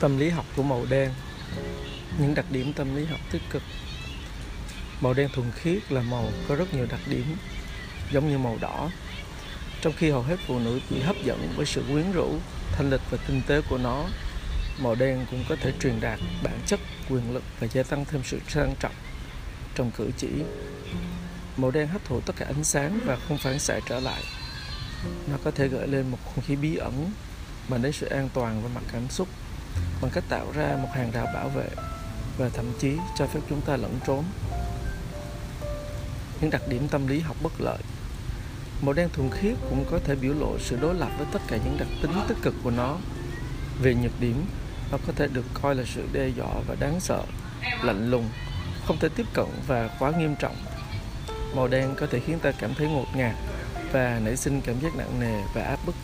tâm lý học của màu đen. Những đặc điểm tâm lý học tích cực. Màu đen thuần khiết là màu có rất nhiều đặc điểm, giống như màu đỏ. Trong khi hầu hết phụ nữ bị hấp dẫn với sự quyến rũ, thanh lịch và tinh tế của nó, màu đen cũng có thể truyền đạt bản chất, quyền lực và gia tăng thêm sự sang trọng trong cử chỉ. Màu đen hấp thụ tất cả ánh sáng và không phản xạ trở lại. Nó có thể gợi lên một không khí bí ẩn mang đến sự an toàn và mặt cảm xúc bằng cách tạo ra một hàng rào bảo vệ và thậm chí cho phép chúng ta lẫn trốn. Những đặc điểm tâm lý học bất lợi. Màu đen thuần khiết cũng có thể biểu lộ sự đối lập với tất cả những đặc tính tích cực của nó. Về nhược điểm, nó có thể được coi là sự đe dọa và đáng sợ, lạnh lùng, không thể tiếp cận và quá nghiêm trọng. Màu đen có thể khiến ta cảm thấy ngột ngạt và nảy sinh cảm giác nặng nề và áp bức.